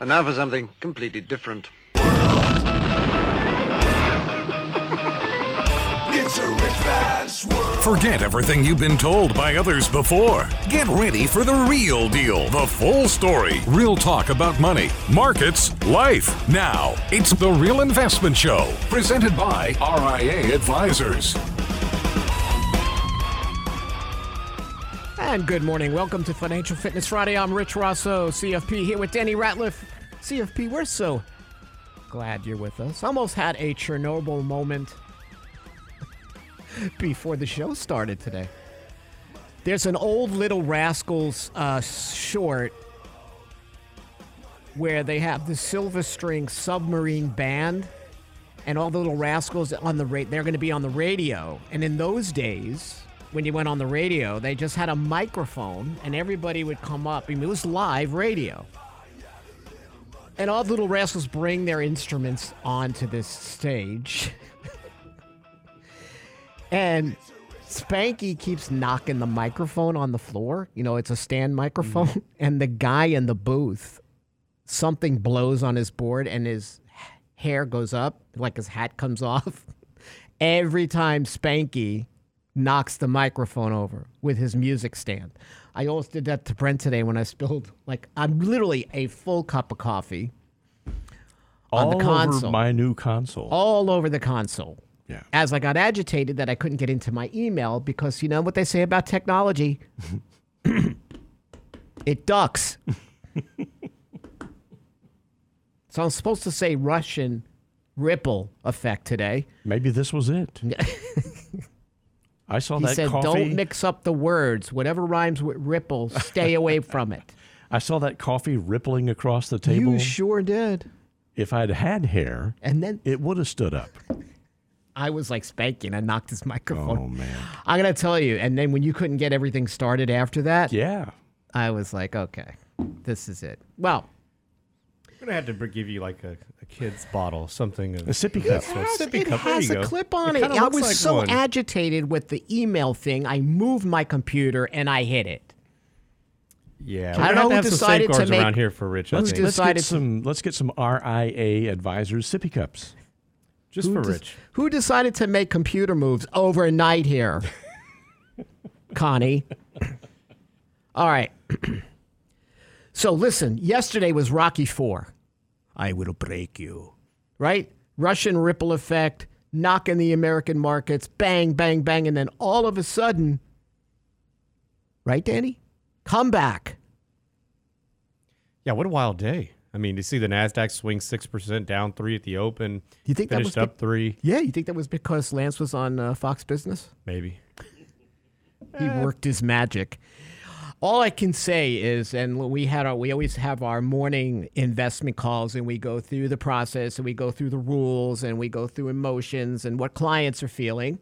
And now for something completely different. Forget everything you've been told by others before. Get ready for the real deal, the full story, real talk about money, markets, life. Now, it's The Real Investment Show, presented by RIA Advisors. And good morning. Welcome to Financial Fitness Friday. I'm Rich Rosso, CFP, here with Danny Ratliff. CFP, we're so glad you're with us. Almost had a Chernobyl moment before the show started today. There's an old Little Rascals uh, short where they have the Silver String Submarine Band, and all the Little Rascals on the ra- they're going to be on the radio. And in those days, when you went on the radio, they just had a microphone, and everybody would come up. I mean, it was live radio. And all the Little Rascals bring their instruments onto this stage. And Spanky keeps knocking the microphone on the floor. You know, it's a stand microphone. Mm-hmm. And the guy in the booth, something blows on his board and his hair goes up, like his hat comes off. Every time Spanky knocks the microphone over with his music stand. I almost did that to Brent today when I spilled, like, I'm literally a full cup of coffee on all the console. over my new console. all over the console yeah. as I got agitated that I couldn't get into my email because you know what they say about technology? it ducks. so I'm supposed to say Russian ripple effect today. Maybe this was it. I saw He that said, coffee. "Don't mix up the words. Whatever rhymes with ripple, stay away from it." I saw that coffee rippling across the table. You sure did. if I'd had hair, And then it would have stood up. I was like spanking. I knocked his microphone. Oh man. I'm gonna tell you. And then when you couldn't get everything started after that, Yeah. I was like, okay, this is it. Well, I'm gonna have to give you like a, a kid's bottle, something. Of, A sippy cup. So has- sippy it cup, there has a go. clip on It it. I was like so one. agitated with the email thing. I moved my computer and I hit it. Yeah, I don't know have who to have some decided to safeguards make- around here for Rich. I Who's think. Let's decided get to- some let's get some RIA advisors sippy cups. just Who for des- Rich. Who decided to make computer moves overnight here? Connie. All right. so listen, yesterday was Rocky 4. I will break you. Right? Russian ripple effect, knocking the American markets, bang, bang, bang, and then all of a sudden, right, Danny? Come back. Yeah, what a wild day. I mean, to see the Nasdaq swing six percent, down three at the open. You think that was up three? Yeah, you think that was because Lance was on uh, Fox Business? Maybe. He worked his magic. All I can say is, and we had our, we always have our morning investment calls, and we go through the process, and we go through the rules, and we go through emotions and what clients are feeling.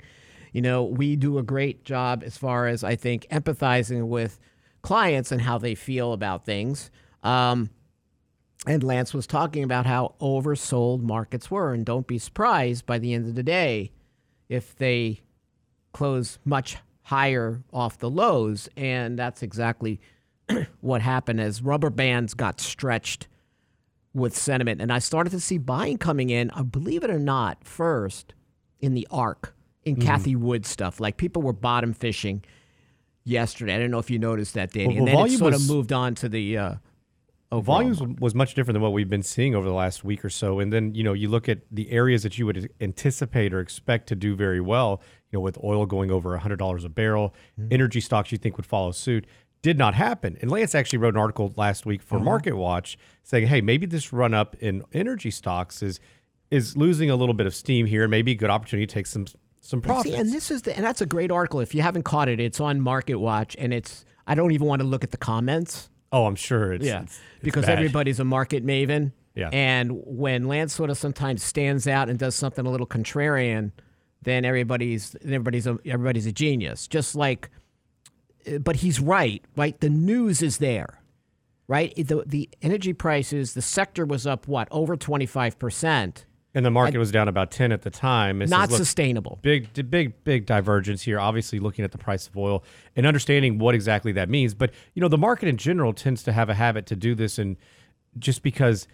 You know, we do a great job as far as I think empathizing with clients and how they feel about things. Um, and Lance was talking about how oversold markets were, and don't be surprised by the end of the day if they close much higher off the lows. And that's exactly what happened as rubber bands got stretched with sentiment. And I started to see buying coming in, uh, believe it or not, first in the ARK, in Cathie Wood stuff. Like people were bottom fishing yesterday. I don't know if you noticed that, Danny. Well, and then it sort was- of moved on to the. Uh, Volumes was much different than what we've been seeing over the last week or so. And then, you know, you look at the areas that you would anticipate or expect to do very well, you know, with oil going over $100 a barrel, Mm-hmm. energy stocks you think would follow suit. Did not happen. And Lance actually wrote an article last week Uh-huh. for Market Watch saying, hey, maybe this run up in energy stocks is is losing a little bit of steam here. Maybe a good opportunity to take some some And profits. See, and this is the, and that's a great article. If you haven't caught it, it's on Market Watch, and it's I don't even want to look at the comments. oh, I'm sure it's, it's- it's because bad. everybody's a market maven. Yeah. And when Lance sort of sometimes stands out and does something a little contrarian, then everybody's everybody's a, everybody's a genius. Just like, uh, but he's right. Right, the news is there. Right, the the energy prices, the sector was up what over twenty five percent. and the market was down about 10 at the time. It Not look, sustainable. big big big divergence here obviously looking at the price of oil and understanding what exactly that means but you know the market in general tends to have a habit to do this And just because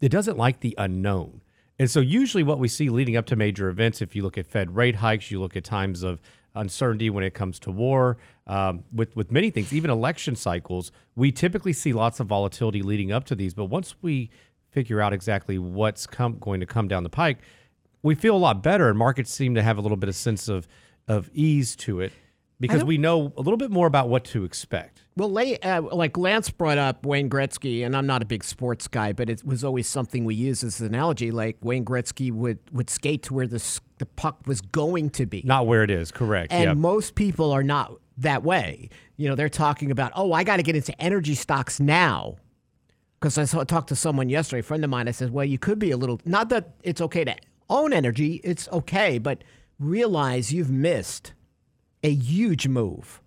it doesn't like the unknown. And so, usually, what we see leading up to major events, if you look at Fed rate hikes, you look at times of uncertainty when it comes to war, um, with with many things, even election cycles, we typically see lots of volatility leading up to these. But once we figure out exactly what's come, going to come down the pike, we feel a lot better, and markets seem to have a little bit of sense of of ease to it because we know a little bit more about what to expect. Well, uh, like Lance brought up Wayne Gretzky, and I'm not a big sports guy, but it was always something we use as an analogy. Like Wayne Gretzky would, would skate to where the, the puck was going to be, not where it is. Correct. And yep. most people are not that way. You know, they're talking about, oh, I got to get into energy stocks now. Because I saw, talked to someone yesterday, a friend of mine. I said, well, you could be a little, not that it's okay to own energy, it's okay, but realize you've missed a huge move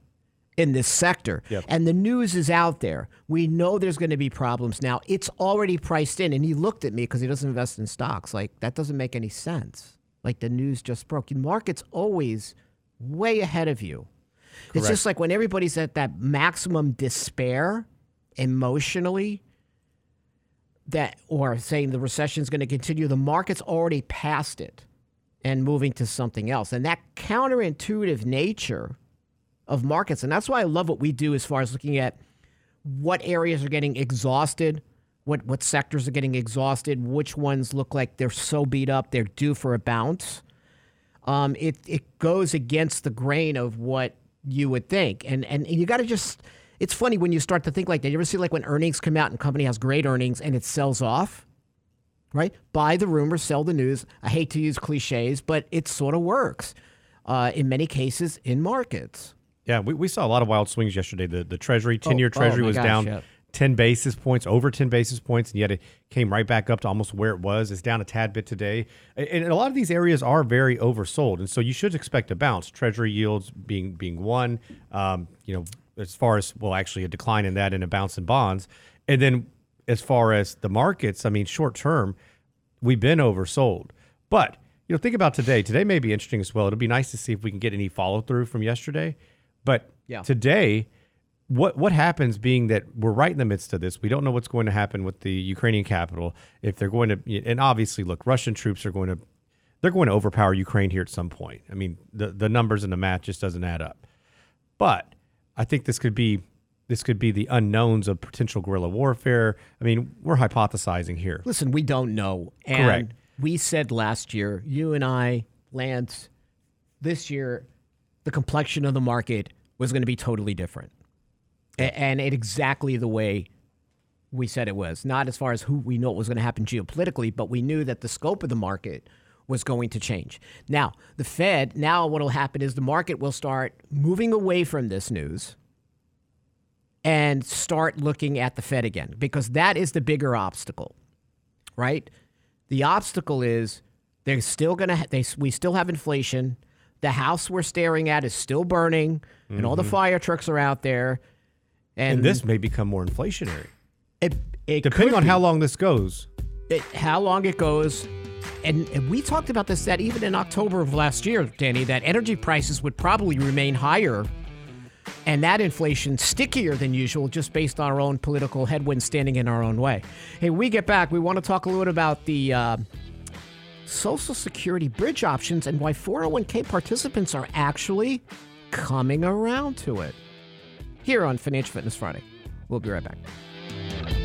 in this sector. Yep. And the news is out there. We know there's going to be problems now. It's already priced in. And he looked at me because he doesn't invest in stocks. Like, that doesn't make any sense. Like, the news just broke. The market's always way ahead of you. Correct. It's just like when everybody's at that maximum despair emotionally, that or saying the recession is going to continue, the market's already past it and moving to something else. And that counterintuitive nature of markets. And that's why I love what we do as far as looking at what areas are getting exhausted, what, what sectors are getting exhausted, which ones look like they're so beat up they're due for a bounce. Um, it, it goes against the grain of what you would think. And, and, and you got to just, it's funny when you start to think like that. You ever see like when earnings come out and company has great earnings and it sells off? Right? Buy the rumor, sell the news. I hate to use cliches, but it sort of works uh, in many cases in markets. Yeah, we, we saw a lot of wild swings yesterday. The the Treasury, 10 year oh, Treasury oh was gosh, down 10 basis points, over 10 basis points, and yet it came right back up to almost where it was. It's down a tad bit today. And a lot of these areas are very oversold. And so you should expect a bounce. Treasury yields being being one, um, you know, as far as, well, actually a decline in that and a bounce in bonds. And then as far as the markets, I mean, short term, we've been oversold. But, you know, think about today. Today may be interesting as well. It'll be nice to see if we can get any follow through from yesterday. But yeah. today, what what happens being that we're right in the midst of this? We don't know what's going to happen with the Ukrainian capital. If they're going to, and obviously, look, Russian troops are going to, they're going to overpower Ukraine here at some point. I mean, the the numbers in the math just doesn't add up. But I think this could be this could be the unknowns of potential guerrilla warfare. I mean, we're hypothesizing here. Listen, we don't know. And Correct. We said last year, you and I, Lance, this year the complexion of the market was going to be totally different. And it exactly the way we said it was. Not as far as who we know it was going to happen geopolitically, but we knew that the scope of the market was going to change. Now, the Fed, now what will happen is the market will start moving away from this news and start looking at the Fed again because that is the bigger obstacle. Right? The obstacle is they're still going to they we still have inflation the house we're staring at is still burning, mm-hmm. and all the mm-hmm. fire trucks are out there. And, and this may become more inflationary. It, it depending on be. how long this goes. It, how long it goes, and, and, we talked about this that even in October of last year, Danny, that energy prices would probably remain higher, and that inflation stickier than usual, just based on our own political headwinds standing in our own way. Hey, we get back. We want to talk a little bit about the. Uh, Social Security bridge options and why 401k participants are actually coming around to it. Here on Financial Fitness Friday. We'll be right back.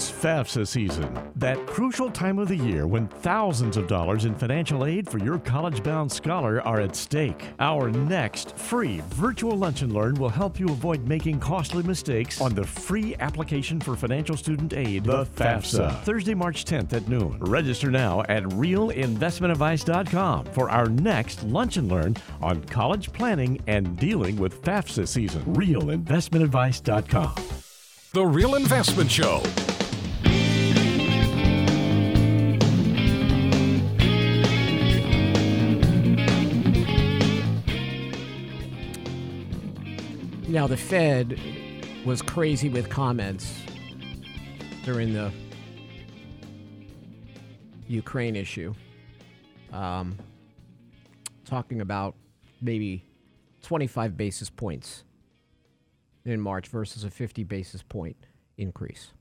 It's FAFSA season, that crucial time of the year when thousands of dollars in financial aid for your college bound scholar are at stake. Our next free virtual lunch and learn will help you avoid making costly mistakes on the free application for financial student aid, the FAFSA. Thursday, March 10th at noon. Register now at realinvestmentadvice.com for our next lunch and learn on college planning and dealing with FAFSA season. Realinvestmentadvice.com. The Real Investment Show. Now, the Fed was crazy with comments during the Ukraine issue, um, talking about maybe 25 basis points in March versus a 50 basis point increase.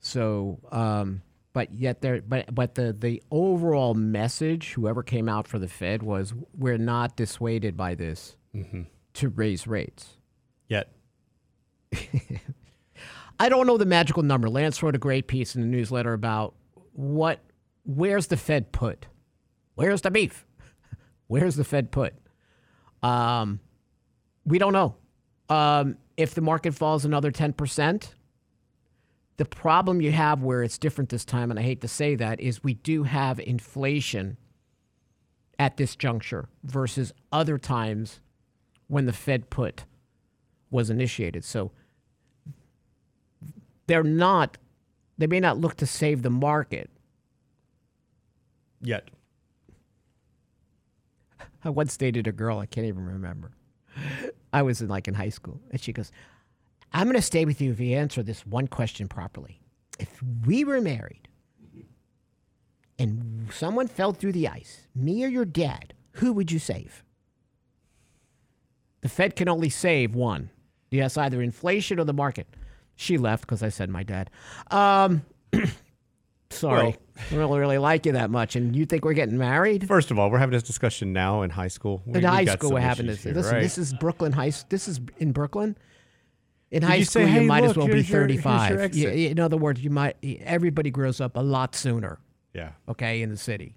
So, um, but yet there, but but the the overall message, whoever came out for the Fed, was we're not dissuaded by this mm-hmm. to raise rates. Yet. I don't know the magical number. Lance wrote a great piece in the newsletter about what, where's the Fed put? Where's the beef? Where's the Fed put? Um, we don't know. Um, if the market falls another 10%, the problem you have where it's different this time, and I hate to say that, is we do have inflation at this juncture versus other times when the Fed put was initiated. So they're not, they may not look to save the market. Yet. I once dated a girl, I can't even remember. I was in like in high school, and she goes, I'm going to stay with you if you answer this one question properly. If we were married and someone fell through the ice, me or your dad, who would you save? The Fed can only save one. Yes, either inflation or the market. She left because I said my dad. Um, sorry. Well, I don't really like you that much. And you think we're getting married? First of all, we're having this discussion now in high school. We, in high school, we're having this. Here, listen, right? this is Brooklyn High. This is in Brooklyn. In Did high school, say, hey, you might look, as well be 35. Your, you, in other words, you might. Everybody grows up a lot sooner. Yeah. Okay, in the city.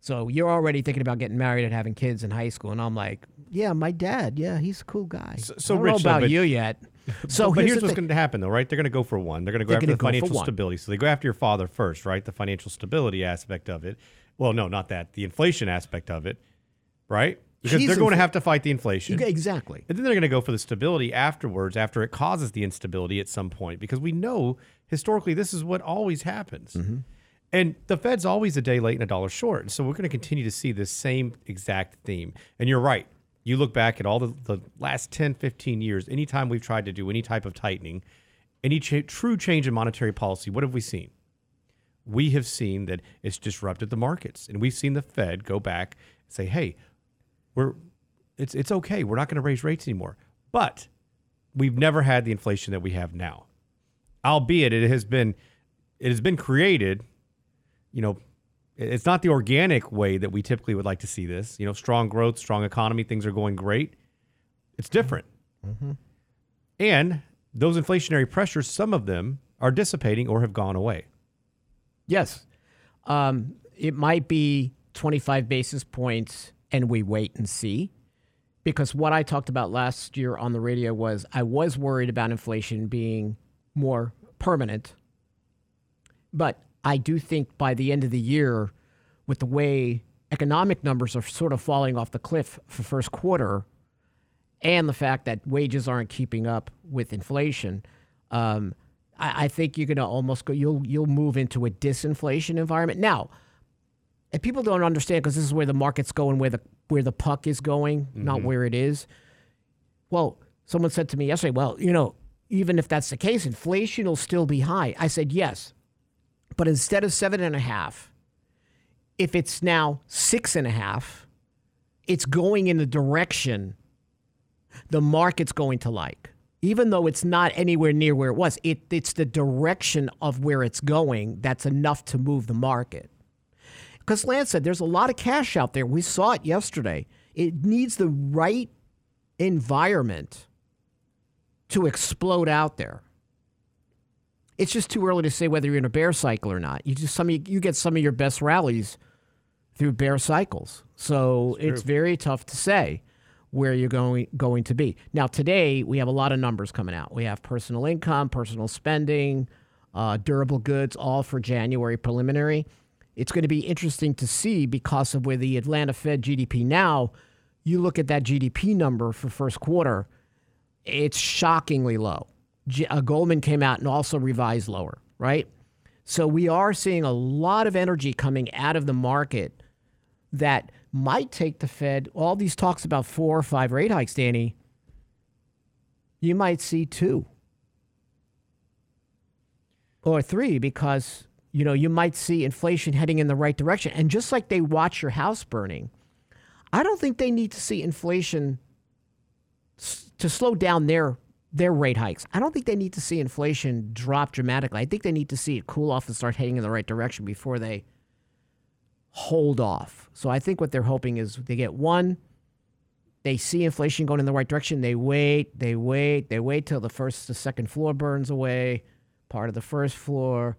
So you're already thinking about getting married and having kids in high school, and I'm like, yeah, my dad, yeah, he's a cool guy. So, so I don't Rich, know about though, you yet. So but here's, here's what's going to happen, though, right? They're going to go for one. They're going to go They're after the financial stability. So they go after your father first, right? The financial stability aspect of it. Well, no, not that. The inflation aspect of it, right? Because they're going to have to fight the inflation. Exactly. And then they're going to go for the stability afterwards, after it causes the instability at some point, because we know historically this is what always happens. Mm-hmm. And the Fed's always a day late and a dollar short. So we're going to continue to see this same exact theme. And you're right. You look back at all the, the last 10, 15 years, anytime we've tried to do any type of tightening, any true change in monetary policy, what have we seen? We have seen that it's disrupted the markets. And we've seen the Fed go back and say, hey, we're it's it's okay. We're not going to raise rates anymore. But we've never had the inflation that we have now. Albeit it has been it has been created, you know, it's not the organic way that we typically would like to see this. You know, strong growth, strong economy, things are going great. It's different. Mm-hmm. And those inflationary pressures, some of them are dissipating or have gone away. Yes. Um, it might be 25 basis points and we wait and see. Because what I talked about last year on the radio was I was worried about inflation being more permanent. But I do think by the end of the year, with the way economic numbers are sort of falling off the cliff for first quarter, and the fact that wages aren't keeping up with inflation, um, I, I, think you're going to almost go. You'll you'll move into a disinflation environment now. And people don't understand because this is where the market's going, where the where the puck is going, mm-hmm. not where it is. Well, someone said to me yesterday, well, you know, even if that's the case, inflation will still be high. I said, yes. But instead of seven and a half, if it's now six and a half, it's going in the direction the market's going to like. Even though it's not anywhere near where it was, it, it's the direction of where it's going that's enough to move the market. Because Lance said there's a lot of cash out there. We saw it yesterday. It needs the right environment to explode out there. It's just too early to say whether you're in a bear cycle or not. You just some you, you get some of your best rallies through bear cycles. So it's, it's very tough to say where you're going going to be. Now today we have a lot of numbers coming out. We have personal income, personal spending, uh, durable goods, all for January preliminary it's going to be interesting to see because of where the Atlanta Fed GDP now, you look at that GDP number for first quarter, it's shockingly low. Uh, Goldman came out and also revised lower, right? So we are seeing a lot of energy coming out of the market that might take the Fed, all these talks about four or five rate hikes, Danny, you might see two or three because you know you might see inflation heading in the right direction and just like they watch your house burning i don't think they need to see inflation to slow down their their rate hikes i don't think they need to see inflation drop dramatically i think they need to see it cool off and start heading in the right direction before they hold off so i think what they're hoping is they get one they see inflation going in the right direction they wait they wait they wait till the first the second floor burns away part of the first floor.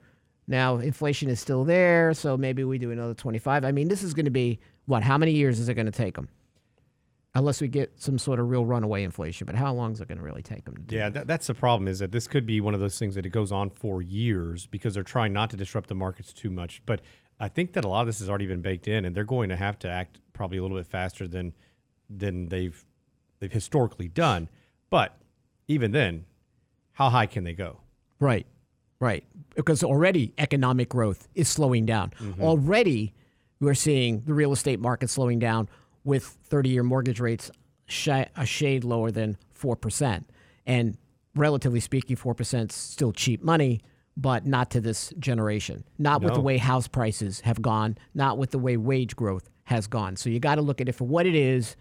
Now inflation is still there, so maybe we do another 25. I mean, this is going to be what? How many years is it going to take them? Unless we get some sort of real runaway inflation, but how long is it going to really take them? To do? Yeah, that, that's the problem. Is that this could be one of those things that it goes on for years because they're trying not to disrupt the markets too much. But I think that a lot of this has already been baked in, and they're going to have to act probably a little bit faster than than they've they've historically done. But even then, how high can they go? Right. Right. Because already economic growth is slowing down. Mm-hmm. Already we're seeing the real estate market slowing down with 30 year mortgage rates a shade lower than 4%. And relatively speaking, 4% is still cheap money, but not to this generation. Not no. with the way house prices have gone, not with the way wage growth has gone. So you got to look at it for what it is,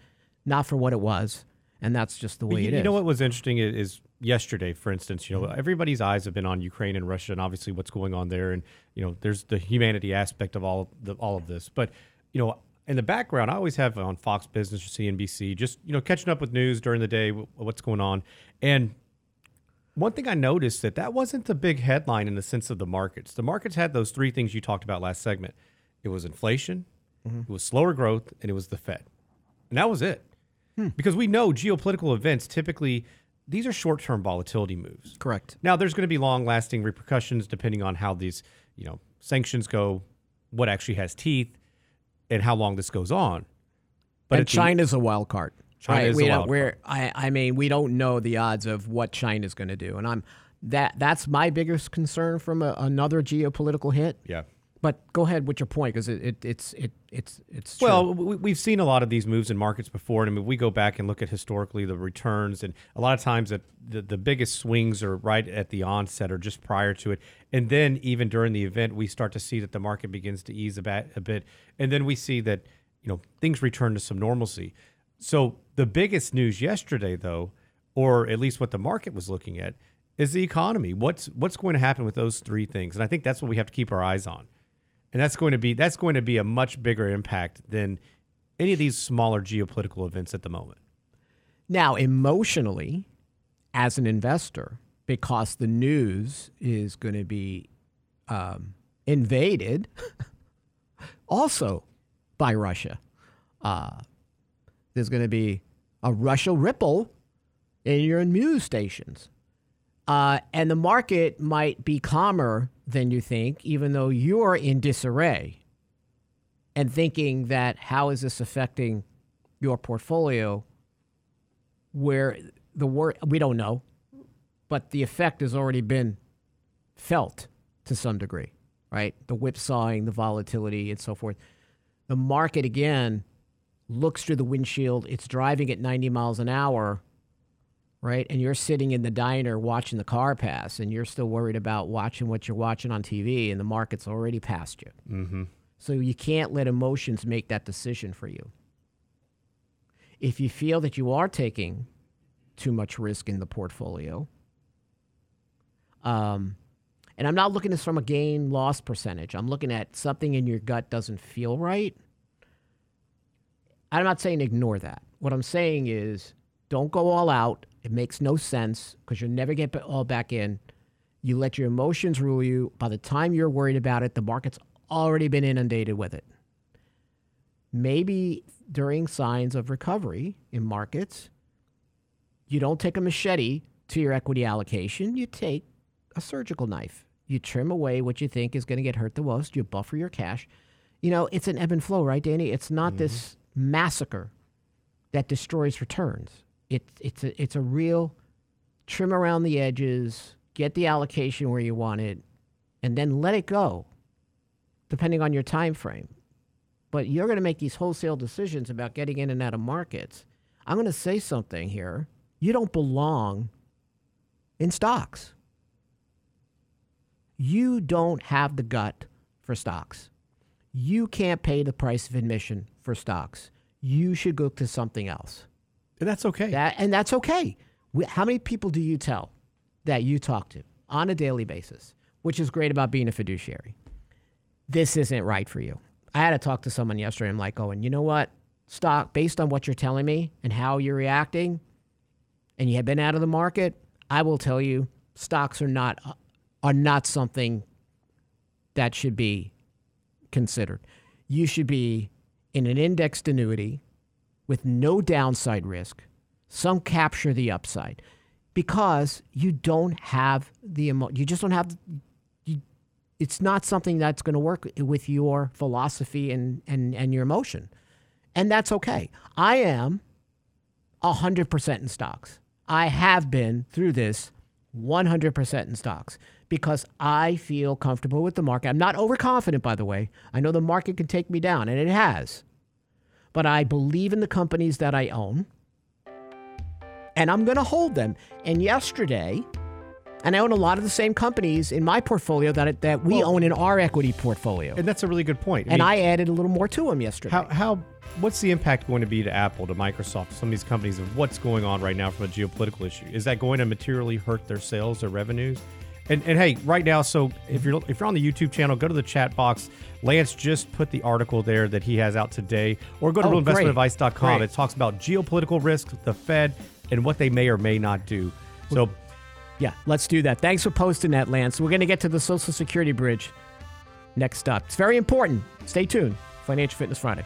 not for what it was. And that's just the way you, it you. You know what was interesting is yesterday, for instance, you know, everybody's eyes have been on Ukraine and Russia, and obviously what's going on there, and you know, there's the humanity aspect of all of the, all of this. But you know, in the background, I always have on Fox Business or CNBC, just you know, catching up with news during the day, what's going on, and one thing I noticed that that wasn't the big headline in the sense of the markets. The markets had those three things you talked about last segment. It was inflation, mm-hmm. it was slower growth, and it was the Fed, and that was it. Hmm. Because we know geopolitical events typically these are short-term volatility moves. Correct. Now there's going to be long-lasting repercussions depending on how these, you know, sanctions go, what actually has teeth, and how long this goes on. But and China's the, a wild card. China right? we a wild card. I, I mean, we don't know the odds of what China's going to do, and I'm that that's my biggest concern from a, another geopolitical hit. Yeah. But go ahead with your point because it, it, it's it, it's it's true. well we, have seen a lot of these moves in markets before, and I mean we go back and look at historically the returns, and a lot of times that the, the biggest swings are right at the onset or just prior to it, and then even during the event we start to see that the market begins to ease a bit, a bit, and then we see that you know things return to some normalcy. So the biggest news yesterday, though, or at least what the market was looking at, is the economy. What's what's going to happen with those three things, and I think that's what we have to keep our eyes on and that's going to be that's going to be a much bigger impact than any of these smaller geopolitical events at the moment. Now, emotionally, as an investor, because the news is going to be um, invaded, also by Russia. Uh, there's going to be a Russia ripple in your news stations. Uh, and the market might be calmer than you think, even though you're in disarray and thinking that how is this affecting your portfolio where the word we don't know, but the effect has already been felt to some degree, right? The whipsawing, the volatility, and so forth. The market again looks through the windshield. It's driving at 90 miles an hour right? And you're sitting in the diner watching the car pass, and you're still worried about watching what you're watching on TV, and the market's already past you. Mm-hmm. So you can't let emotions make that decision for you. If you feel that you are taking too much risk in the portfolio, um, and I'm not looking at this from a gain loss percentage. I'm looking at something in your gut doesn't feel right. I'm not saying ignore that. What I'm saying is don't go all out it makes no sense because you'll never get all back in. You let your emotions rule you. By the time you're worried about it, the market's already been inundated with it. Maybe during signs of recovery in markets, you don't take a machete to your equity allocation, you take a surgical knife. You trim away what you think is going to get hurt the most, you buffer your cash. You know, it's an ebb and flow, right, Danny? It's not mm-hmm. this massacre that destroys returns. It, it's a, it's a real trim around the edges, get the allocation where you want it, and then let it go, depending on your time frame. But you're going to make these wholesale decisions about getting in and out of markets. I'm going to say something here. You don't belong in stocks. You don't have the gut for stocks. You can't pay the price of admission for stocks. You should go to something else. And that's okay. That, and that's okay. How many people do you tell that you talk to on a daily basis, which is great about being a fiduciary? This isn't right for you. I had to talk to someone yesterday. I'm like, oh, going, you know what? Stock, based on what you're telling me and how you're reacting, and you have been out of the market, I will tell you, stocks are not are not something that should be considered. You should be in an indexed annuity with no downside risk. Some capture the upside because you don't have the emo- you just don't have you, it's not something that's going to work with your philosophy and, and, and your emotion. And that's okay. I am 100% in stocks. I have been through this 100% in stocks because I feel comfortable with the market. I'm not overconfident, by the way. I know the market can take me down, and it has. But I believe in the companies that I own, and I'm going to hold them. And yesterday, and I own a lot of the same companies in my portfolio that that we well, own in our equity portfolio. And that's a really good point. I and mean, I added a little more to them yesterday. How, how what's the impact going to be to Apple, to Microsoft, some of these companies, of what's going on right now from a geopolitical issue? Is that going to materially hurt their sales or revenues? And, and hey, right now, so if you're if you're on the YouTube channel, go to the chat box. Lance just put the article there that he has out today, or go to oh, realinvestmentadvice.com. It talks about geopolitical risk, the Fed, and what they may or may not do. So, yeah, let's do that. Thanks for posting that, Lance. We're going to get to the Social Security bridge next up. It's very important. Stay tuned. Financial Fitness Friday.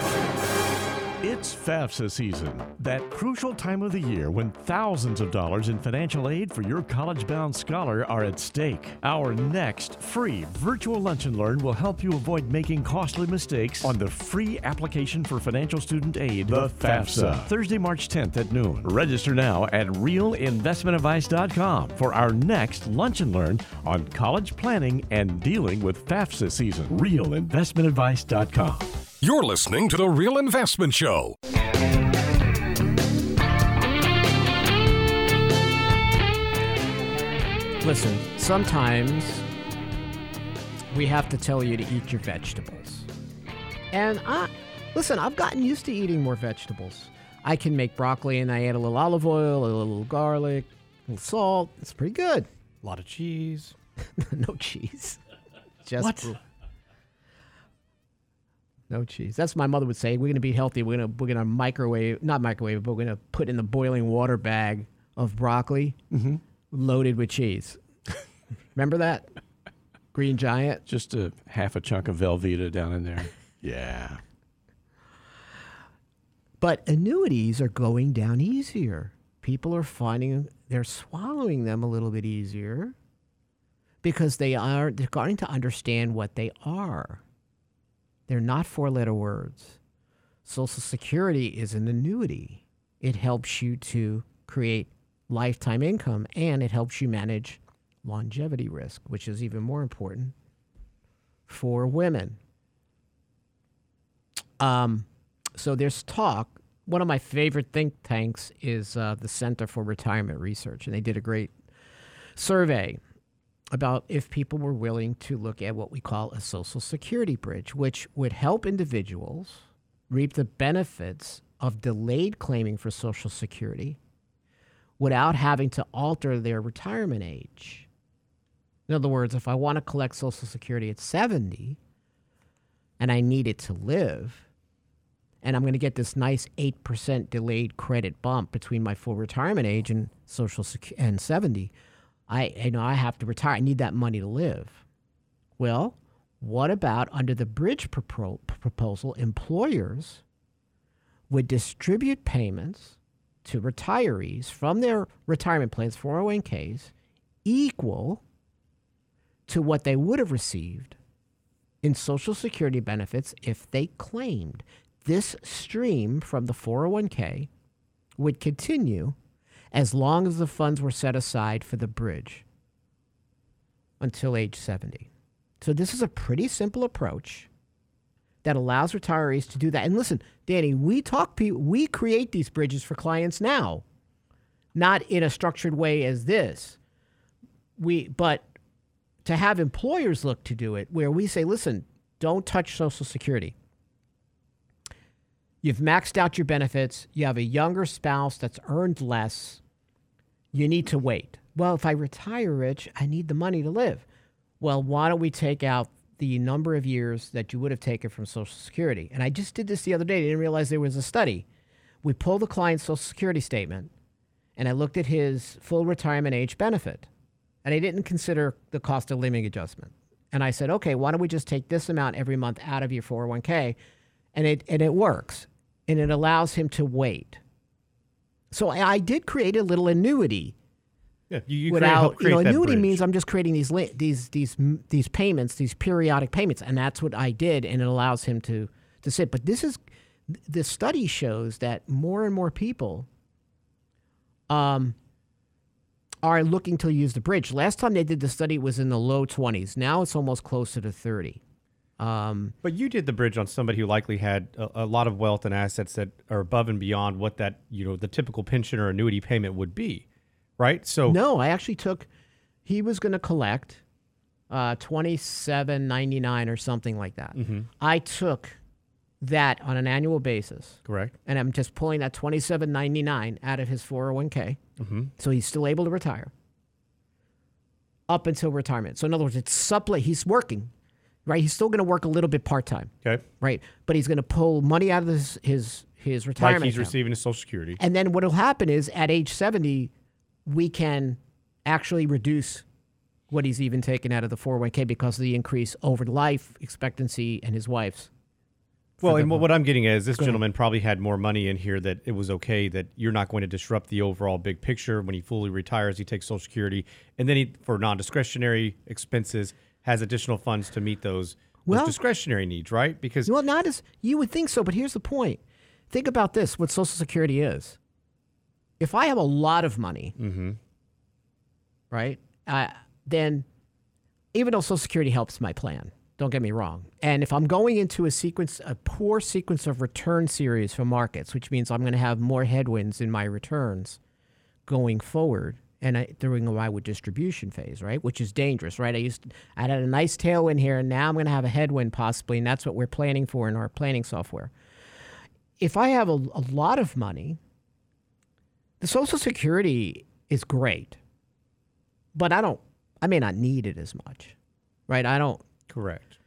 It's FAFSA season, that crucial time of the year when thousands of dollars in financial aid for your college bound scholar are at stake. Our next free virtual lunch and learn will help you avoid making costly mistakes on the free application for financial student aid, the, FAFSA. FAFSA. Thursday, March 10th at noon. Register now at realinvestmentadvice.com for our next lunch and learn on college planning and dealing with FAFSA season. Realinvestmentadvice.com. You're listening to The Real Investment Show. Listen, sometimes we have to tell you to eat your vegetables. And I, listen, I've gotten used to eating more vegetables. I can make broccoli and I add a little olive oil, a little garlic, a little salt. It's pretty good. A lot of cheese. no cheese. Just what? No cheese. That's what my mother would say. We're gonna be healthy. We're gonna we're gonna microwave, not microwave, but we're gonna put in the boiling water bag of broccoli mm-hmm. loaded with cheese. Remember that? Green Giant. Just a half a chunk of Velveeta down in there. yeah. But annuities are going down easier. People are finding they're swallowing them a little bit easier because they are they're starting to understand what they are. They're not four letter words. Social Security is an annuity. It helps you to create lifetime income and it helps you manage longevity risk, which is even more important for women. Um, so there's talk. One of my favorite think tanks is uh, the Center for Retirement Research, and they did a great survey about if people were willing to look at what we call a social security bridge, which would help individuals reap the benefits of delayed claiming for social security without having to alter their retirement age. In other words, if I want to collect social security at 70 and I need it to live, and I'm going to get this nice 8% delayed credit bump between my full retirement age and social sec- and 70, I you know I have to retire. I need that money to live. Well, what about under the bridge pro- proposal? Employers would distribute payments to retirees from their retirement plans, 401ks, equal to what they would have received in Social Security benefits if they claimed. This stream from the 401k would continue as long as the funds were set aside for the bridge until age 70. So, this is a pretty simple approach that allows retirees to do that. And listen, Danny, we talk, we create these bridges for clients now, not in a structured way as this. We, but to have employers look to do it, where we say, listen, don't touch Social Security. You've maxed out your benefits. You have a younger spouse that's earned less. You need to wait. Well, if I retire rich, I need the money to live. Well, why don't we take out the number of years that you would have taken from Social Security? And I just did this the other day. I didn't realize there was a study. We pulled the client's Social Security statement, and I looked at his full retirement age benefit, and I didn't consider the cost of living adjustment. And I said, okay, why don't we just take this amount every month out of your 401k? And it, and it works and it allows him to wait. So I, I did create a little annuity. Yeah, you, you without create, you know annuity bridge. means I'm just creating these these these these payments, these periodic payments, and that's what I did, and it allows him to to sit. But this is the study shows that more and more people um, are looking to use the bridge. Last time they did the study was in the low 20s. Now it's almost closer to 30. Um, but you did the bridge on somebody who likely had a, a, lot of wealth and assets that are above and beyond what that you know the typical pension or annuity payment would be, right? So no, I actually took. He was going to collect uh, twenty seven ninety nine or something like that. Mm-hmm. I took that on an annual basis. Correct. And I'm just pulling that twenty seven ninety nine out of his four hundred oh one k. Mm-hmm. So he's still able to retire up until retirement. So in other words, it's supplement. He's working right? He's still going to work a little bit part time. Okay. Right, but he's going to pull money out of his his his retirement. Like he's account. receiving his Social Security. And then what will happen is at age seventy, we can actually reduce what he's even taken out of the 401k because of the increase over life expectancy and his wife's. Well, and what I'm getting at is this Go gentleman ahead. probably had more money in here that it was okay that you're not going to disrupt the overall big picture. When he fully retires, he takes Social Security, and then he for non-discretionary expenses has additional funds to meet those, well, those discretionary needs, right? Because well, not as you would think so, but here's the point. Think about this: what Social Security is. If I have a lot of money, mm-hmm. right, uh, then even though Social Security helps my plan, don't get me wrong. And if I'm going into a sequence, a poor sequence of return series for markets, which means I'm going to have more headwinds in my returns going forward, and I, during the Wildwood distribution phase, right, which is dangerous, right? I used to, I had a nice tailwind here, and now I'm going to have a headwind possibly, and that's what we're planning for in our planning software. If I have a, a lot of money, the Social Security is great, but I don't. I may not need it as much, right? I don't. Correct.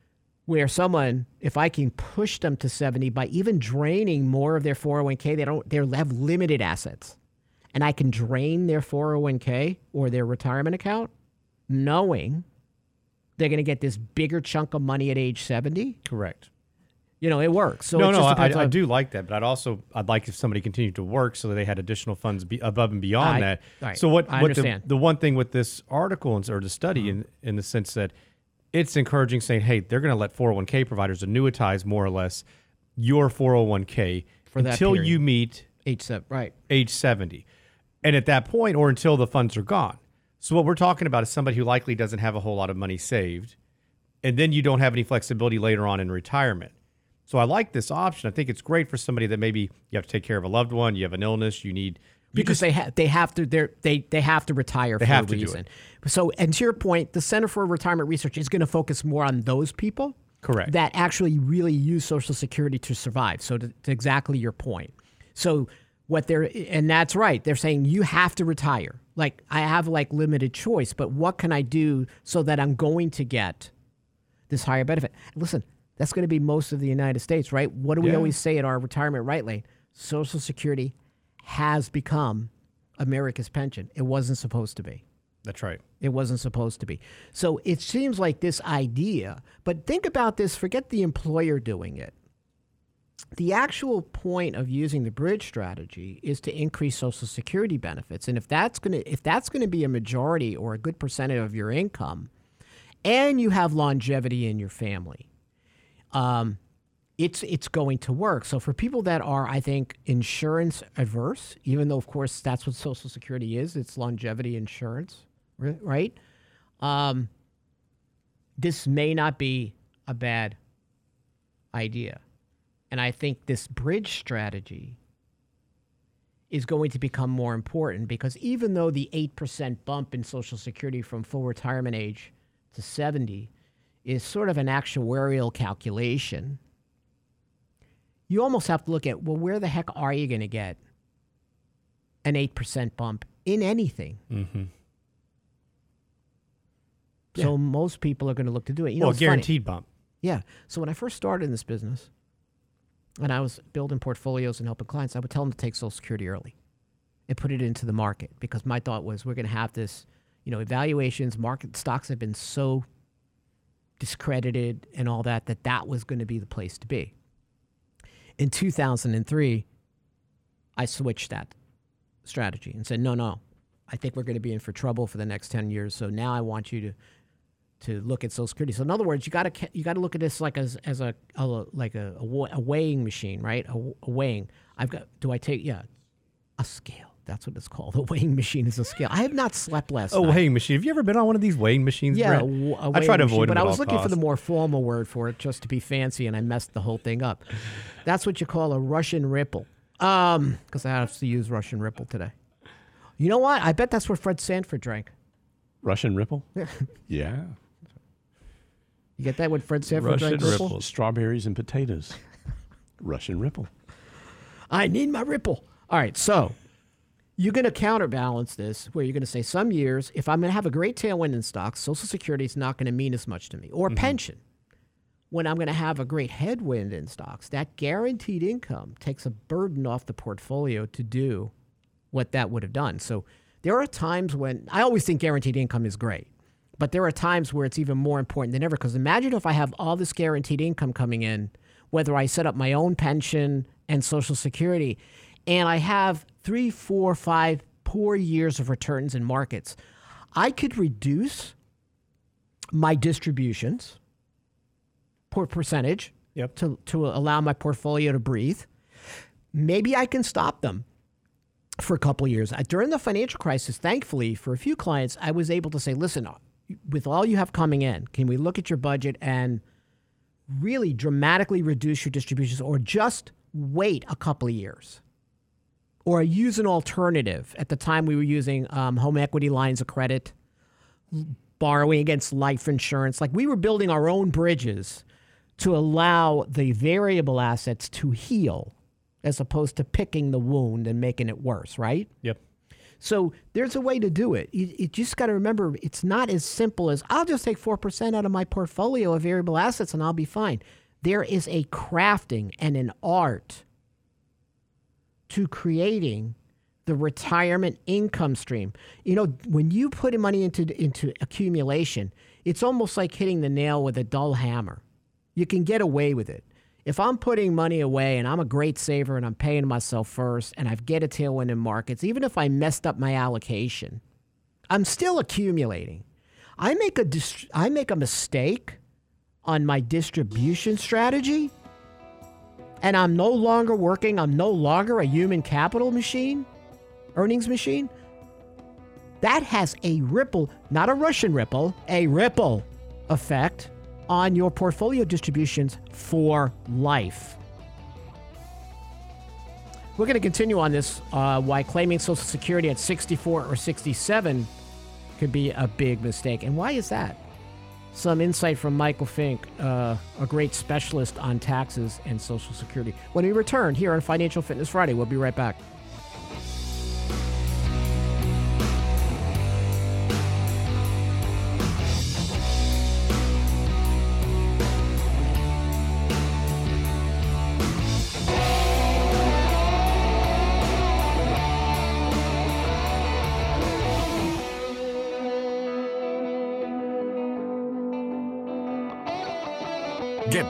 Where someone, if I can push them to 70 by even draining more of their 401k, they don't. They have limited assets and I can drain their 401k or their retirement account knowing they're going to get this bigger chunk of money at age 70. Correct. You know, it works. So no, no, I, I, do like that, but I'd also I'd like if somebody continued to work so that they had additional funds be, above and beyond I, that. Right. So what? I what understand. The, the one thing with this article or the study, mm-hmm. in in the sense that it's encouraging, saying, hey, they're going to let 401k providers annuitize more or less your 401k For until you meet age seven, right? Age 70 and at that point or until the funds are gone. So what we're talking about is somebody who likely doesn't have a whole lot of money saved, and then you don't have any flexibility later on in retirement. So I like this option. I think it's great for somebody that maybe you have to take care of a loved one, you have an illness, you need you because just, they have they have to they they have to retire they for have a to reason. So and to your point, the Center for Retirement Research is going to focus more on those people correct that actually really use Social Security to survive. So to, to exactly your point. So what they're and that's right. They're saying you have to retire. Like i have like limited choice but what can i do so that i'm going to get this higher benefit? Listen that's going to be most of the united states right? What do we always say at our retirement right lane? Social security has become america's pension. It wasn't supposed to be. That's right. It wasn't supposed to be. So it seems like this idea but think about this forget the employer doing it the actual point of using the bridge strategy is to increase social security benefits and if that's going to if that's going to be a majority or a good percentage of your income and you have longevity in your family, um, it's it's going to work. So for people that are, I think, insurance averse, even though of course that's what Social Security is, it's longevity insurance, right? Um, this may not be a bad idea, and I think this bridge strategy is going to become more important because even though the 8% bump in Social Security from full retirement age to 70 is sort of an actuarial calculation, you almost have to look at well, where the heck are you going to get an 8% bump in anything? Mm-hmm. So yeah. most people are going to look to do it. You know, well, guaranteed funny. bump. Yeah. So when I first started in this business, and I was building portfolios and helping clients, I would tell them to take Social Security early and put it into the market because my thought was we're going to have this, you know, evaluations, market stocks have been so discredited and all that that that was going to be the place to be. In 2003, I switched that strategy and said, no, no, I think we're going to be in for trouble for the next 10 years. So now I want you to to look at Social Security. So in other words, you got to you got to look at this like as as a, a like a, a, weighing machine, right? A, a, weighing. I've got. Do I take? Yeah, a scale. That's what it's called. A weighing machine is a scale. I have not slept last. A night. weighing machine. Have you ever been on one of these weighing machines? Yeah, I try to avoid them, but I was looking costs. for the more formal word for it, just to be fancy, and I messed the whole thing up. That's what you call a Russian ripple. Um, because I have to use Russian ripple today. You know what? I bet that's what Fred Sanford drank. Russian ripple. yeah. You get that with Fred Sanford Russian drank ripple? ripple? Strawberries and potatoes. Russian ripple. I need my ripple. All right, so you're going to counterbalance this where you're going to say some years, if I'm going to have a great tailwind in stocks, Social Security is not going to mean as much to me, or mm-hmm. pension. When I'm going to have a great headwind in stocks, that guaranteed income takes a burden off the portfolio to do what that would have done. So there are times when I always think guaranteed income is great. But there are times where it's even more important than ever. Because imagine if I have all this guaranteed income coming in, whether I set up my own pension and Social Security, and I have three, four, five poor years of returns in markets, I could reduce my distributions per percentage yep. to, to allow my portfolio to breathe. Maybe I can stop them for a couple of years. During the financial crisis, thankfully, for a few clients, I was able to say, listen, with all you have coming in, can we look at your budget and really dramatically reduce your distributions or just wait a couple of years? Or use an alternative. At the time, we were using um, home equity lines of credit, borrowing against life insurance. Like we were building our own bridges to allow the variable assets to heal as opposed to picking the wound and making it worse, right? Yep. So there's a way to do it. You, you just got to remember it's not as simple as I'll just take 4% out of my portfolio of variable assets and I'll be fine. There is a crafting and an art to creating the retirement income stream. You know, when you put money into into accumulation, it's almost like hitting the nail with a dull hammer. You can get away with it if I'm putting money away and I'm a great saver and I'm paying myself first and I've get a tailwind in markets, even if I messed up my allocation, I'm still accumulating. I make a dist- I make a mistake on my distribution strategy and I'm no longer working, I'm no longer a human capital machine, earnings machine. That has a ripple, not a Russian ripple, a ripple effect on your portfolio distributions for life. We're going to continue on this uh, why claiming Social Security at 64 or 67 could be a big mistake. And why is that? Some insight from Michael Fink, uh, a great specialist on taxes and Social Security. When we return here on Financial Fitness Friday, we'll be right back.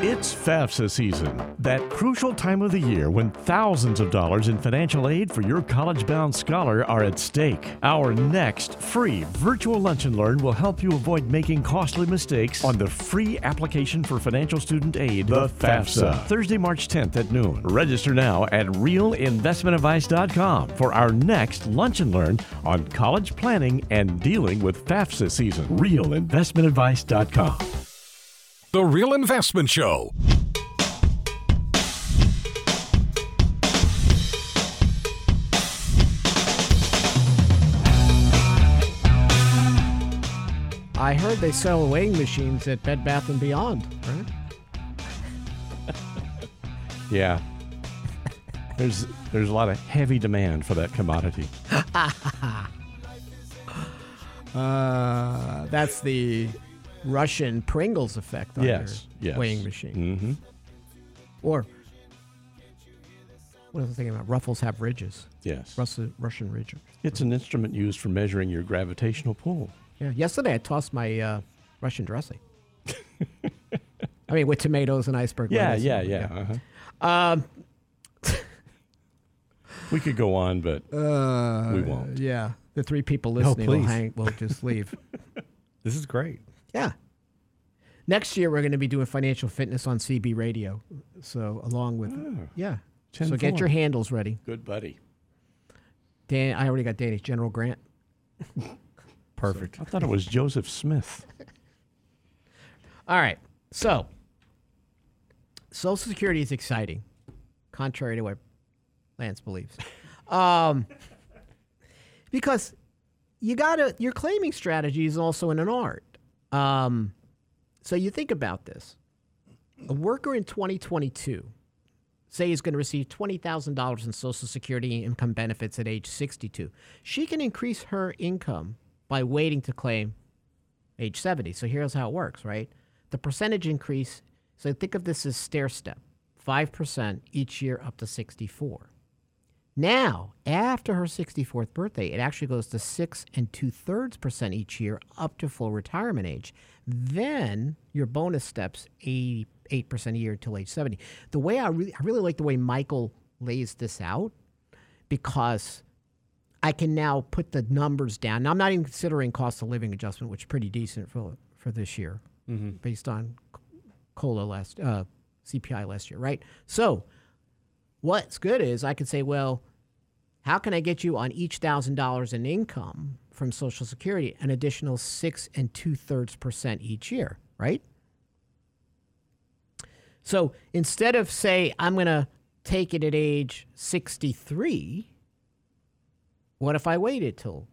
It's FAFSA season, that crucial time of the year when thousands of dollars in financial aid for your college bound scholar are at stake. Our next free virtual lunch and learn will help you avoid making costly mistakes on the free application for financial student aid, the FAFSA. Thursday, March 10th at noon. Register now at realinvestmentadvice.com for our next lunch and learn on college planning and dealing with FAFSA season. Realinvestmentadvice.com. The Real Investment Show. I heard they sell weighing machines at Bed Bath and Beyond, right? yeah. There's there's a lot of heavy demand for that commodity. uh, that's the Russian Pringles effect on yes, your yes. weighing machine. Mm-hmm. Or what was I thinking about? Ruffles have ridges. Yes. Russian, Russian ridges. It's an instrument used for measuring your gravitational pull. Yeah. Yesterday I tossed my uh, Russian dressing. I mean, with tomatoes and iceberg. Yeah, lettuce yeah, and- yeah. Uh-huh. Um, We could go on, but uh, We won't. Yeah. The three people listening will please. hang. Will just leave. This is great. Yeah. Next year we're going to be doing financial fitness on CB Radio. So along with yeah. So get your handles ready. good buddy. Dan, I already got Danny's General Grant. Perfect. I thought it was Joseph Smith. All right. So Social Security is exciting, contrary to what Lance believes. Um, because you gotta your claiming strategy is also in an art. Um, so you think about this. A worker in 2022, say is going to receive $20,000 in Social Security income benefits at age 62. She can increase her income by waiting to claim age 70. So here's how it works, right? The percentage increase, so think of this as stair step, 5% each year up to 64. Now, after her 64th birthday, it actually goes to six and two thirds percent each year up to full retirement age. Then your bonus steps 88% a year until age 70. The way I really, I really like the way Michael lays this out because I can now put the numbers down. Now, I'm not even considering cost of living adjustment, which is pretty decent for, for this year based on COLA last, uh, CPI last year, right? So, what's good is I could say, well, how can I get you on each thousand dollars in income from Social Security an additional six and two thirds percent each year, right? So instead of say I'm going to take it at age 63, what if I waited till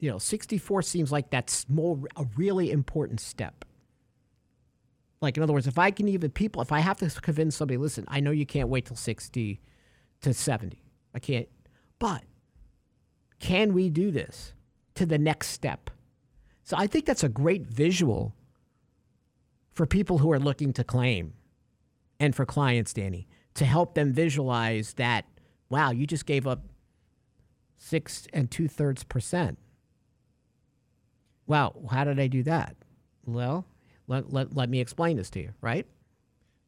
you know 64 seems like that's more a really important step. Like in other words, if I can even people, if I have to convince somebody, listen, I know you can't wait till 60 to 70. I can't. But can we do this to the next step? So I think that's a great visual for people who are looking to claim and for clients, Danny, to help them visualize that, wow, you just gave up six and two thirds percent. Wow, how did I do that? Well, let, let, let me explain this to you, right?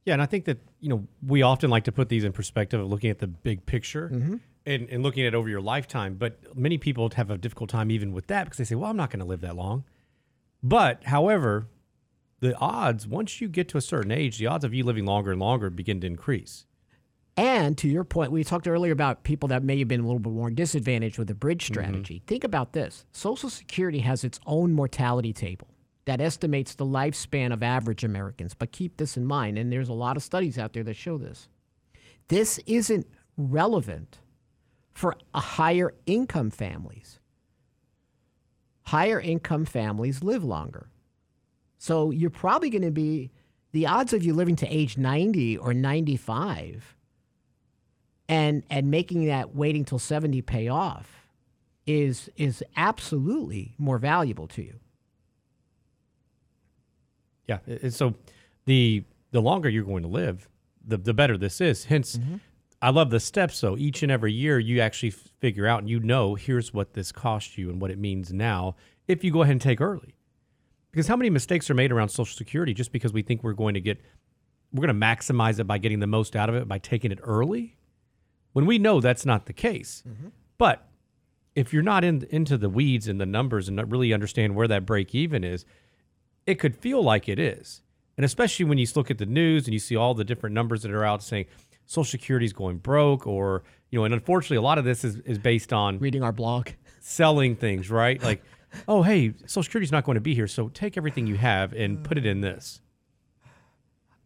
Yeah, and I think that you know we often like to put these in perspective of looking at the big picture mm-hmm. And, and looking at it over your lifetime. But many people have a difficult time even with that because they say, "Well, I'm not going to live that long." But however, the odds once you get to a certain age, the odds of you living longer and longer begin to increase. And to your point, we talked earlier about people that may have been a little bit more disadvantaged with the bridge mm-hmm. strategy. Think about this Social Security has its own mortality table that estimates the lifespan of average Americans. But keep this in mind, and there's a lot of studies out there that show this. This isn't relevant for higher income families. Higher income families live longer. So you're probably going to be the odds of you living to age 90 or 95 and and making that waiting till 70 pay off is is absolutely more valuable to you. Yeah, and so the the longer you're going to live, the the better this is. Hence, mm-hmm. I love the steps. So each and every year, you actually figure out and you know here's what this cost you and what it means now if you go ahead and take early. Because how many mistakes are made around Social Security just because we think we're going to get we're going to maximize it by getting the most out of it by taking it early when we know that's not the case. Mm-hmm. But if you're not in into the weeds and the numbers and not really understand where that break even is, it could feel like it is. And especially when you look at the news and you see all the different numbers that are out saying Social Security is going broke, or you know, and unfortunately, a lot of this is, is based on reading our blog, selling things, right? Like, oh, hey, Social Security's not going to be here, so take everything you have and put it in this.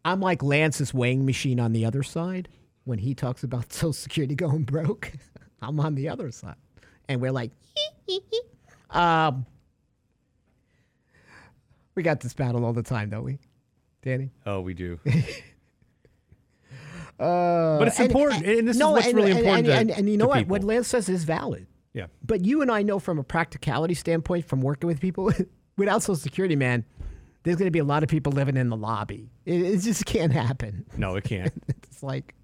I'm like Lance's weighing machine on the other side when he talks about Social Security going broke. I'm on the other side, and we're like, um, we got this battle all the time, don't we, Danny? Oh, we do. Uh, but it's and, important, and, and this no, is what's and, really important. And, to, and, you know what? People. What Lance says is valid. Yeah. But you and I know from a practicality standpoint, from working with people, without Social Security, man, there's going to be a lot of people living in the lobby. It, it just can't happen. No, it can't. it's like,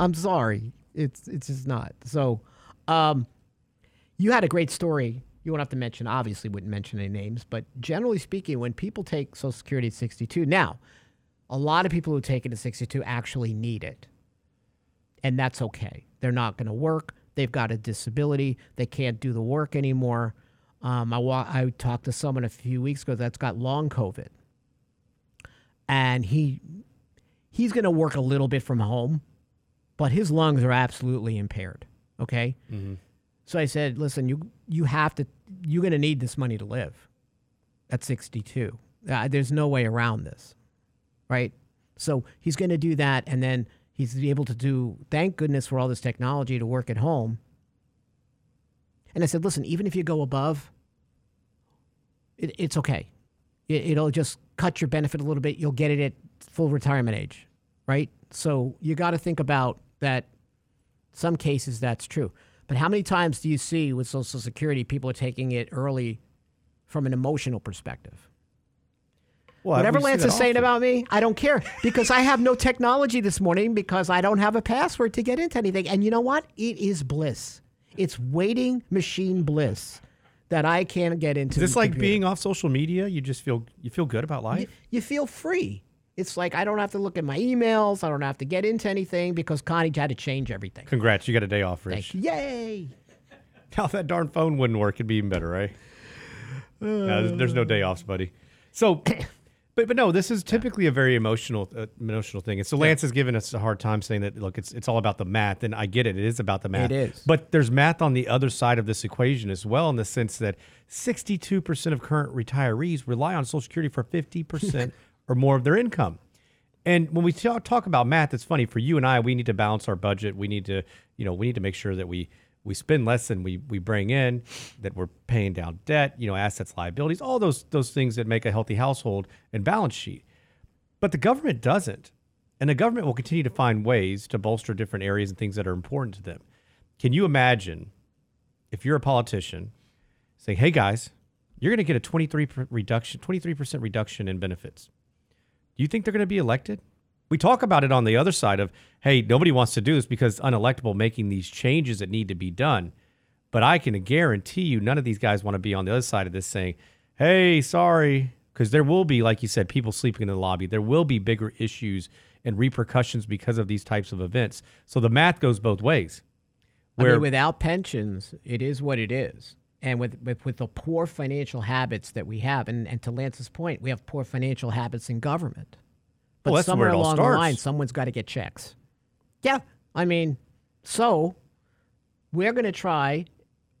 I'm sorry, it's it's just not. So, um, you had a great story. You won't have to mention, obviously, wouldn't mention any names, but generally speaking, when people take Social Security at 62, now a lot of people who take it at 62 actually need it. And that's okay. They're not going to work. They've got a disability. They can't do the work anymore. Um, I, wa- I talked to someone a few weeks ago that's got long COVID. And he he's going to work a little bit from home, but his lungs are absolutely impaired. Okay. Mm-hmm. So I said, listen, you you have to you're going to need this money to live at 62. Uh, there's no way around this right? So he's going to do that, and then he's able to do. Thank goodness for all this technology to work at home. And I said, listen, even if you go above, it, it's okay. It, it'll just cut your benefit a little bit. You'll get it at full retirement age, right? So you got to think about that. Some cases that's true, but how many times do you see with Social Security people are taking it early from an emotional perspective? Well, Whatever Lance is saying about me, I don't care because I have no technology this morning because I don't have a password to get into anything. And you know what? It is bliss. It's waiting machine bliss that I can't get into. Is this like being off social media? You just feel you feel good about life. You, you, feel free. It's like I don't have to look at my emails. I don't have to get into anything because Connie had to change everything. Congrats, you got a day off, Rich. Yay! Now that darn phone wouldn't work, it'd be even better, right? Uh, no, there's, there's no day offs, buddy. So but but no, this is typically a very emotional uh, emotional thing. And so Lance has given us a hard time saying that look, it's it's all about the math, and I get it. It is about the math. It is. But there's math on the other side of this equation as well, in the sense that 62% of current retirees rely on Social Security for 50% or more of their income. And when we talk about math, it's funny for you and I. We need to balance our budget. We need to, you know, we need to make sure that we we spend less than we we bring in, that we're paying down debt, you know, assets, liabilities, all those those things that make a healthy household and balance sheet. But the government doesn't. And the government will continue to find ways to bolster different areas and things that are important to them. Can you imagine if you're a politician saying, "Hey guys, you're going to get a 23 reduction, 23% reduction in benefits." Do you think they're going to be elected? We talk about it on the other side of, hey, nobody wants to do this because unelectable making these changes that need to be done. But I can guarantee you, none of these guys want to be on the other side of this saying, hey, sorry, because there will be, like you said, people sleeping in the lobby. There will be bigger issues and repercussions because of these types of events. So the math goes both ways. Where, I mean, without pensions, it is what it is. And with, with, with the poor financial habits that we have, and, and to Lance's point, we have poor financial habits in government. But well, somewhere along the line, someone's got to get checks. Yeah, I mean, so we're going to try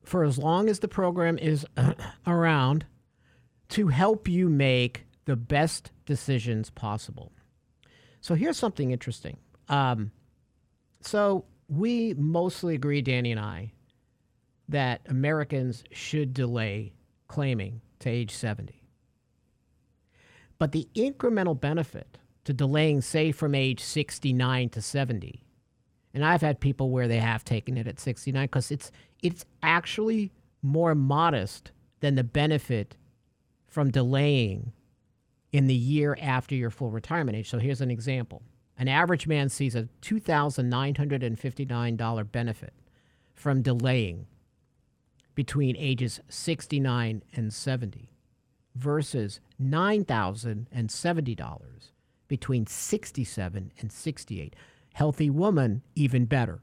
for as long as the program is around to help you make the best decisions possible. So here's something interesting. Um, so we mostly agree, Danny and I, that Americans should delay claiming to age 70. But the incremental benefit to delaying, say, from age 69 to 70. And I've had people where they have taken it at 69 because it's it's actually more modest than the benefit from delaying in the year after your full retirement age. So here's an example. An average man sees a $2,959 benefit from delaying between ages 69 and 70 versus $9,070 between 67 and 68. Healthy woman, even better.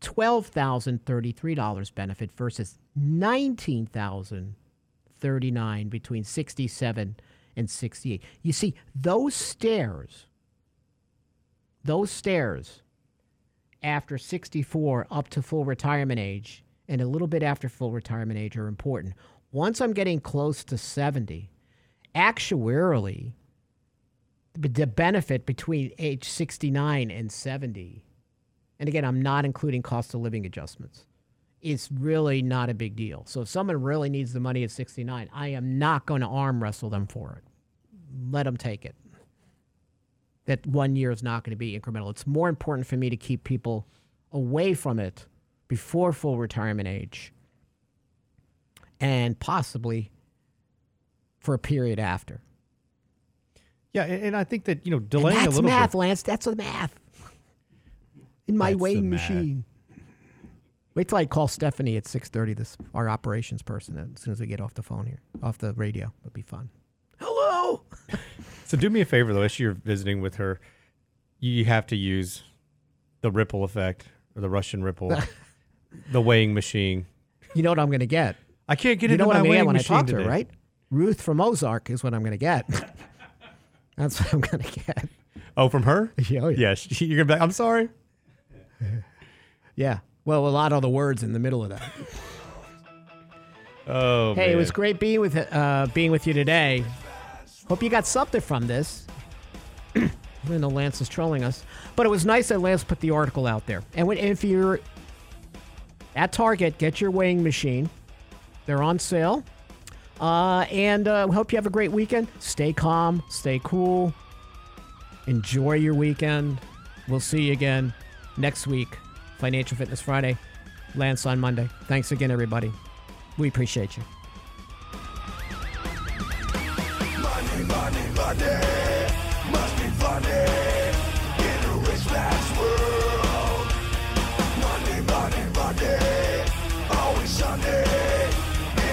$12,033 benefit versus 19,039 between 67 and 68. You see, those stairs, those stairs after 64 up to full retirement age and a little bit after full retirement age are important. Once I'm getting close to 70, actuarially, the benefit between age 69 and 70, and again, I'm not including cost of living adjustments, is really not a big deal. So if someone really needs the money at 69, I am not going to arm wrestle them for it. Let them take it. That one year is not going to be incremental. It's more important for me to keep people away from it before full retirement age and possibly for a period after. Yeah, and I think that you know delaying a little bit. That's math, bit. Lance. That's the math in my That's weighing the math. machine. Wait till I call Stephanie at six thirty. This our operations person. As soon as we get off the phone here, off the radio, it'll be fun. Hello. So do me a favor though, as you're visiting with her, you have to use the ripple effect or the Russian ripple, the weighing machine. You know what I'm going to get. I can't get you into know what my I'm going to weighing get when I machine talk to her, today. right? Ruth from Ozark is what I'm going to get. That's what I'm to get. Oh, from her? Yeah, oh, yeah. Yes. You're gonna be like, I'm sorry. Yeah. Well, a lot of the words in the middle of that. Oh, Hey, it was great being with uh, being with you today. Hope you got something from this. I know Lance is trolling us, but it was nice that Lance put the article out there. And when, if you're at Target, get your weighing machine. They're on sale. Uh, and uh, hope you have a great weekend. Stay calm, stay cool, enjoy your weekend. We'll see you again next week. Financial Fitness Friday. Lance on Monday. Thanks again, everybody. We appreciate you. Money, money, money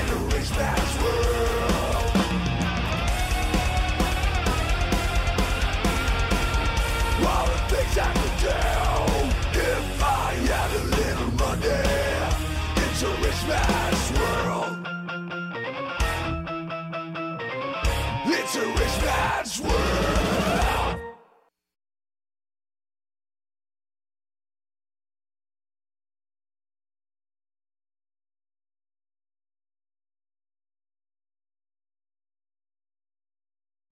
in rich